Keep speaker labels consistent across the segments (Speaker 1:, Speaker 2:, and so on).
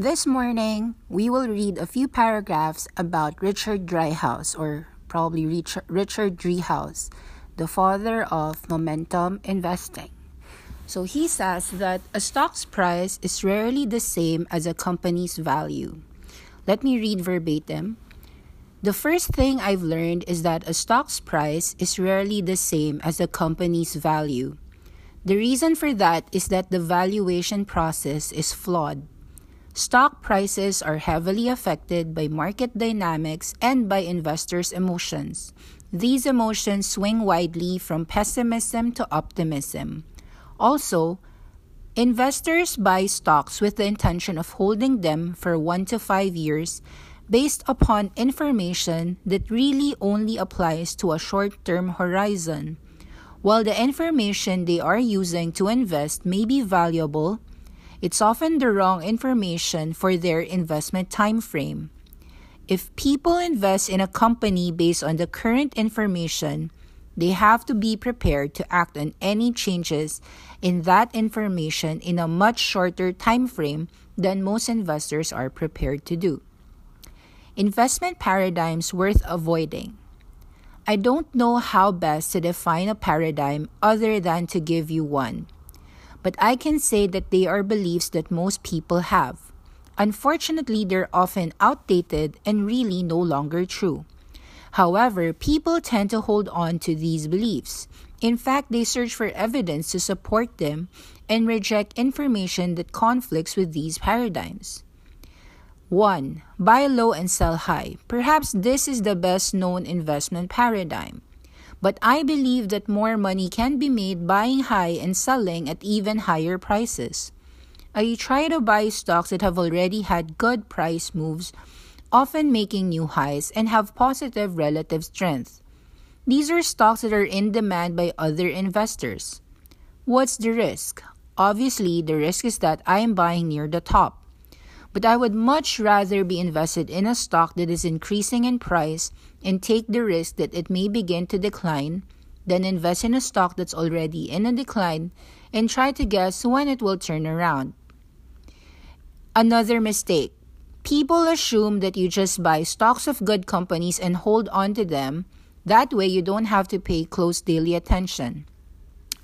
Speaker 1: This morning, we will read a few paragraphs about Richard Driehaus, or probably Richard, Driehaus, the father of momentum investing. So he says that a stock's price is rarely the same as a company's value. Let me read verbatim. The first thing I've learned is that a stock's price is rarely the same as a company's value. The reason for that is that the valuation process is flawed. Stock prices are heavily affected by market dynamics and by investors' emotions. These emotions swing widely from pessimism to optimism. Also, investors buy stocks with the intention of holding them for one to five years based upon information that really only applies to a short term horizon. While the information they are using to invest may be valuable, it's often the wrong information for their investment time frame. If people invest in a company based on the current information, they have to be prepared to act on any changes in that information in a much shorter time frame than most investors are prepared to do. Investment paradigms worth avoiding. I don't know how best to define a paradigm other than to give you one but I can say that they are beliefs that most people have. Unfortunately, they're often outdated and really no longer true. However, people tend to hold on to these beliefs. In fact, they search for evidence to support them and reject information that conflicts with these paradigms. 1. Buy low and sell high. Perhaps this is the best known investment paradigm. But I believe that more money can be made buying high and selling at even higher prices. I try to buy stocks that have already had good price moves, often making new highs, and have positive relative strength. These are stocks that are in demand by other investors. What's the risk? Obviously, the risk is that I am buying near the top but I would much rather be invested in a stock that is increasing in price and take the risk that it may begin to decline than invest in a stock that's already in a decline and try to guess when it will turn around. Another mistake. People assume that you just buy stocks of good companies and hold on to them. That way, you don't have to pay close daily attention.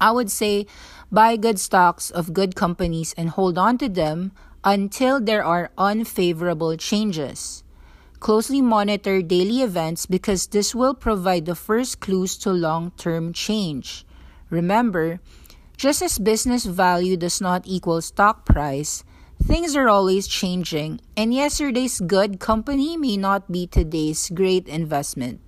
Speaker 1: I would say buy good stocks of good companies and hold on to them until there are unfavorable changes. Closely monitor daily events because this will provide the first clues to long term change. Remember, just as business value does not equal stock price, things are always changing, and yesterday's good company may not be today's great investment.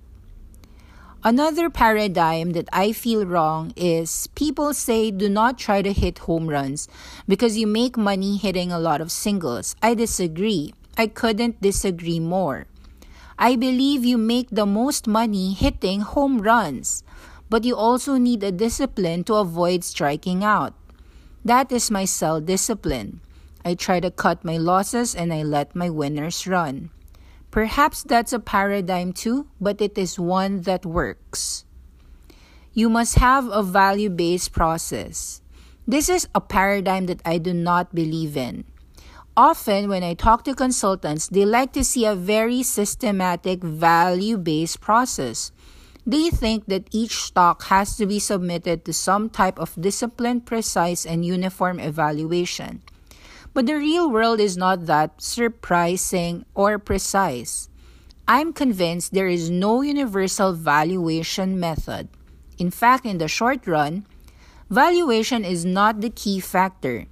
Speaker 1: Another paradigm that I feel wrong is people say do not try to hit home runs because you make money hitting a lot of singles. I disagree. I couldn't disagree more. I believe you make the most money hitting home runs, but you also need a discipline to avoid striking out. That is my self discipline. I try to cut my losses and I let my winners run. Perhaps that's a paradigm too, but it is one that works. You must have a value based process. This is a paradigm that I do not believe in. Often, when I talk to consultants, they like to see a very systematic value based process. They think that each stock has to be submitted to some type of disciplined, precise, and uniform evaluation. But the real world is not that surprising or precise. I'm convinced there is no universal valuation method. In fact, in the short run, valuation is not the key factor.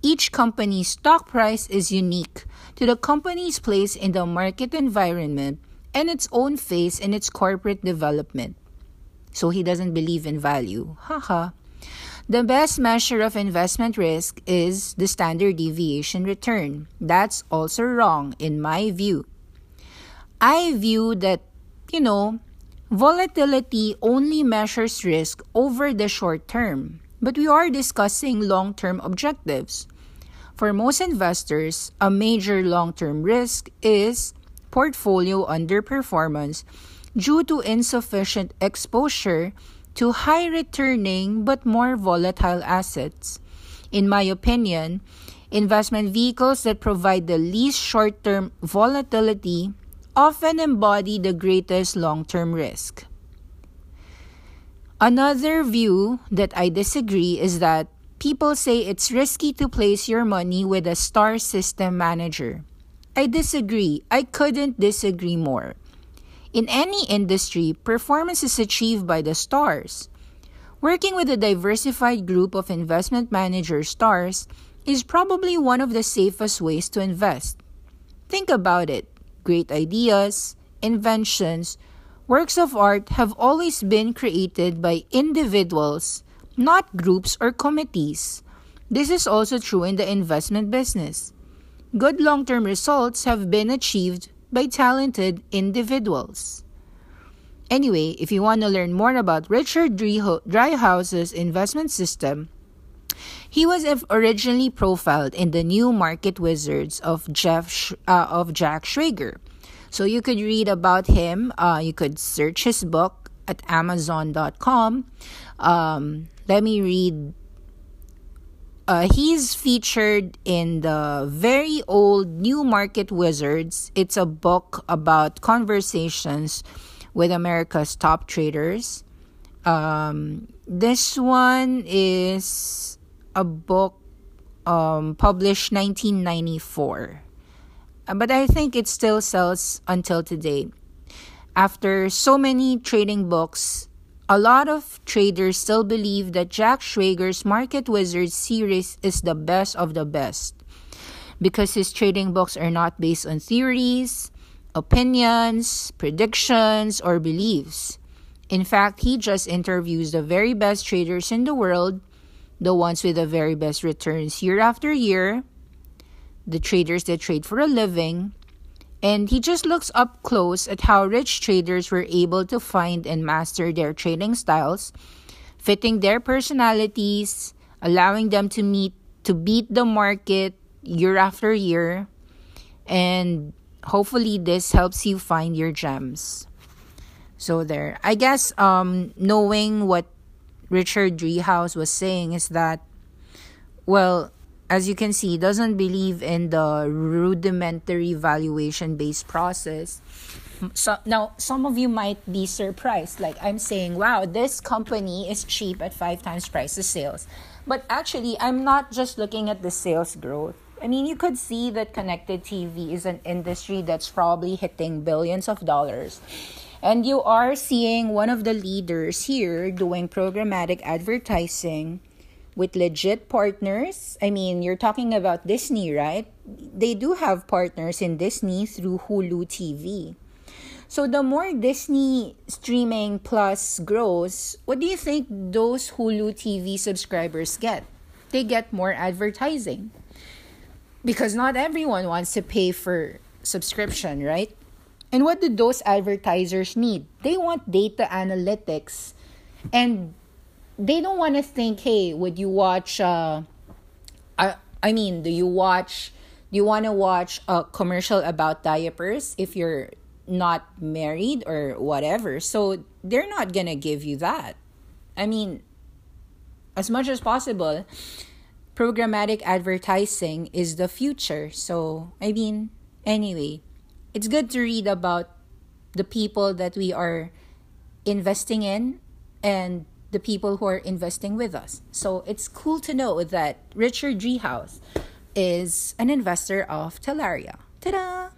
Speaker 1: Each company's stock price is unique to the company's place in the market environment and its own phase in its corporate development. So he doesn't believe in value. Haha. The best measure of investment risk is the standard deviation return. That's also wrong in my view. I view that, you know, volatility only measures risk over the short term, but we are discussing long term objectives. For most investors, a major long term risk is portfolio underperformance due to insufficient exposure to high returning but more volatile assets. In my opinion, investment vehicles that provide the least short term volatility often embody the greatest long term risk. Another view that I disagree is that people say it's risky to place your money with a star system manager. I disagree. I couldn't disagree more. In any industry, performance is achieved by the stars. Working with a diversified group of investment manager stars is probably one of the safest ways to invest. Think about it great ideas, inventions, works of art have always been created by individuals, not groups or committees. This is also true in the investment business. Good long term results have been achieved by talented individuals. Anyway, if you want to learn more about Richard Driehaus's investment system, he was originally profiled in the New Market Wizards of Jeff uh, of Jack Schwager. So you could read about him. Uh, you could search his book at Amazon.com. Um, let me read uh, he's featured in the very old New Market Wizards. It's a book about conversations with America's top traders. Um, this one is a book um, published 1994, uh, but I think it still sells until today. After so many trading books, a lot of traders still believe that Jack Schwager's Market Wizards series is the best of the best because his trading books are not based on theories, opinions, predictions, or beliefs. In fact, he just interviews the very best traders in the world, the ones with the very best returns year after year, the traders that trade for a living, and he just looks up close at how rich traders were able to find and master their trading styles, fitting their personalities, allowing them to meet to beat the market year after year. And hopefully this helps you find your gems. So there. I guess um knowing what Richard Driehaus was saying is that well, as you can see, doesn't believe in the rudimentary valuation based process. So now some of you might be surprised. Like I'm saying, wow, this company is cheap at five times price of sales. But actually, I'm not just looking at the sales growth. I mean, you could see that connected TV is an industry that's probably hitting billions of dollars. And you are seeing one of the leaders here doing programmatic advertising with legit partners. I mean, you're talking about Disney, right? They do have partners in Disney through Hulu TV. So the more Disney streaming plus grows, what do you think those Hulu TV subscribers get? They get more advertising. Because not everyone wants to pay for subscription, right? And what do those advertisers need? They want data analytics and they don't want to think, hey, would you watch? Uh, I I mean, do you watch? Do you want to watch a commercial about diapers if you're not married or whatever? So they're not gonna give you that. I mean, as much as possible, programmatic advertising is the future. So I mean, anyway, it's good to read about the people that we are investing in and the people who are investing with us. So it's cool to know that Richard Driehaus is an investor of Talaria. Ta-da!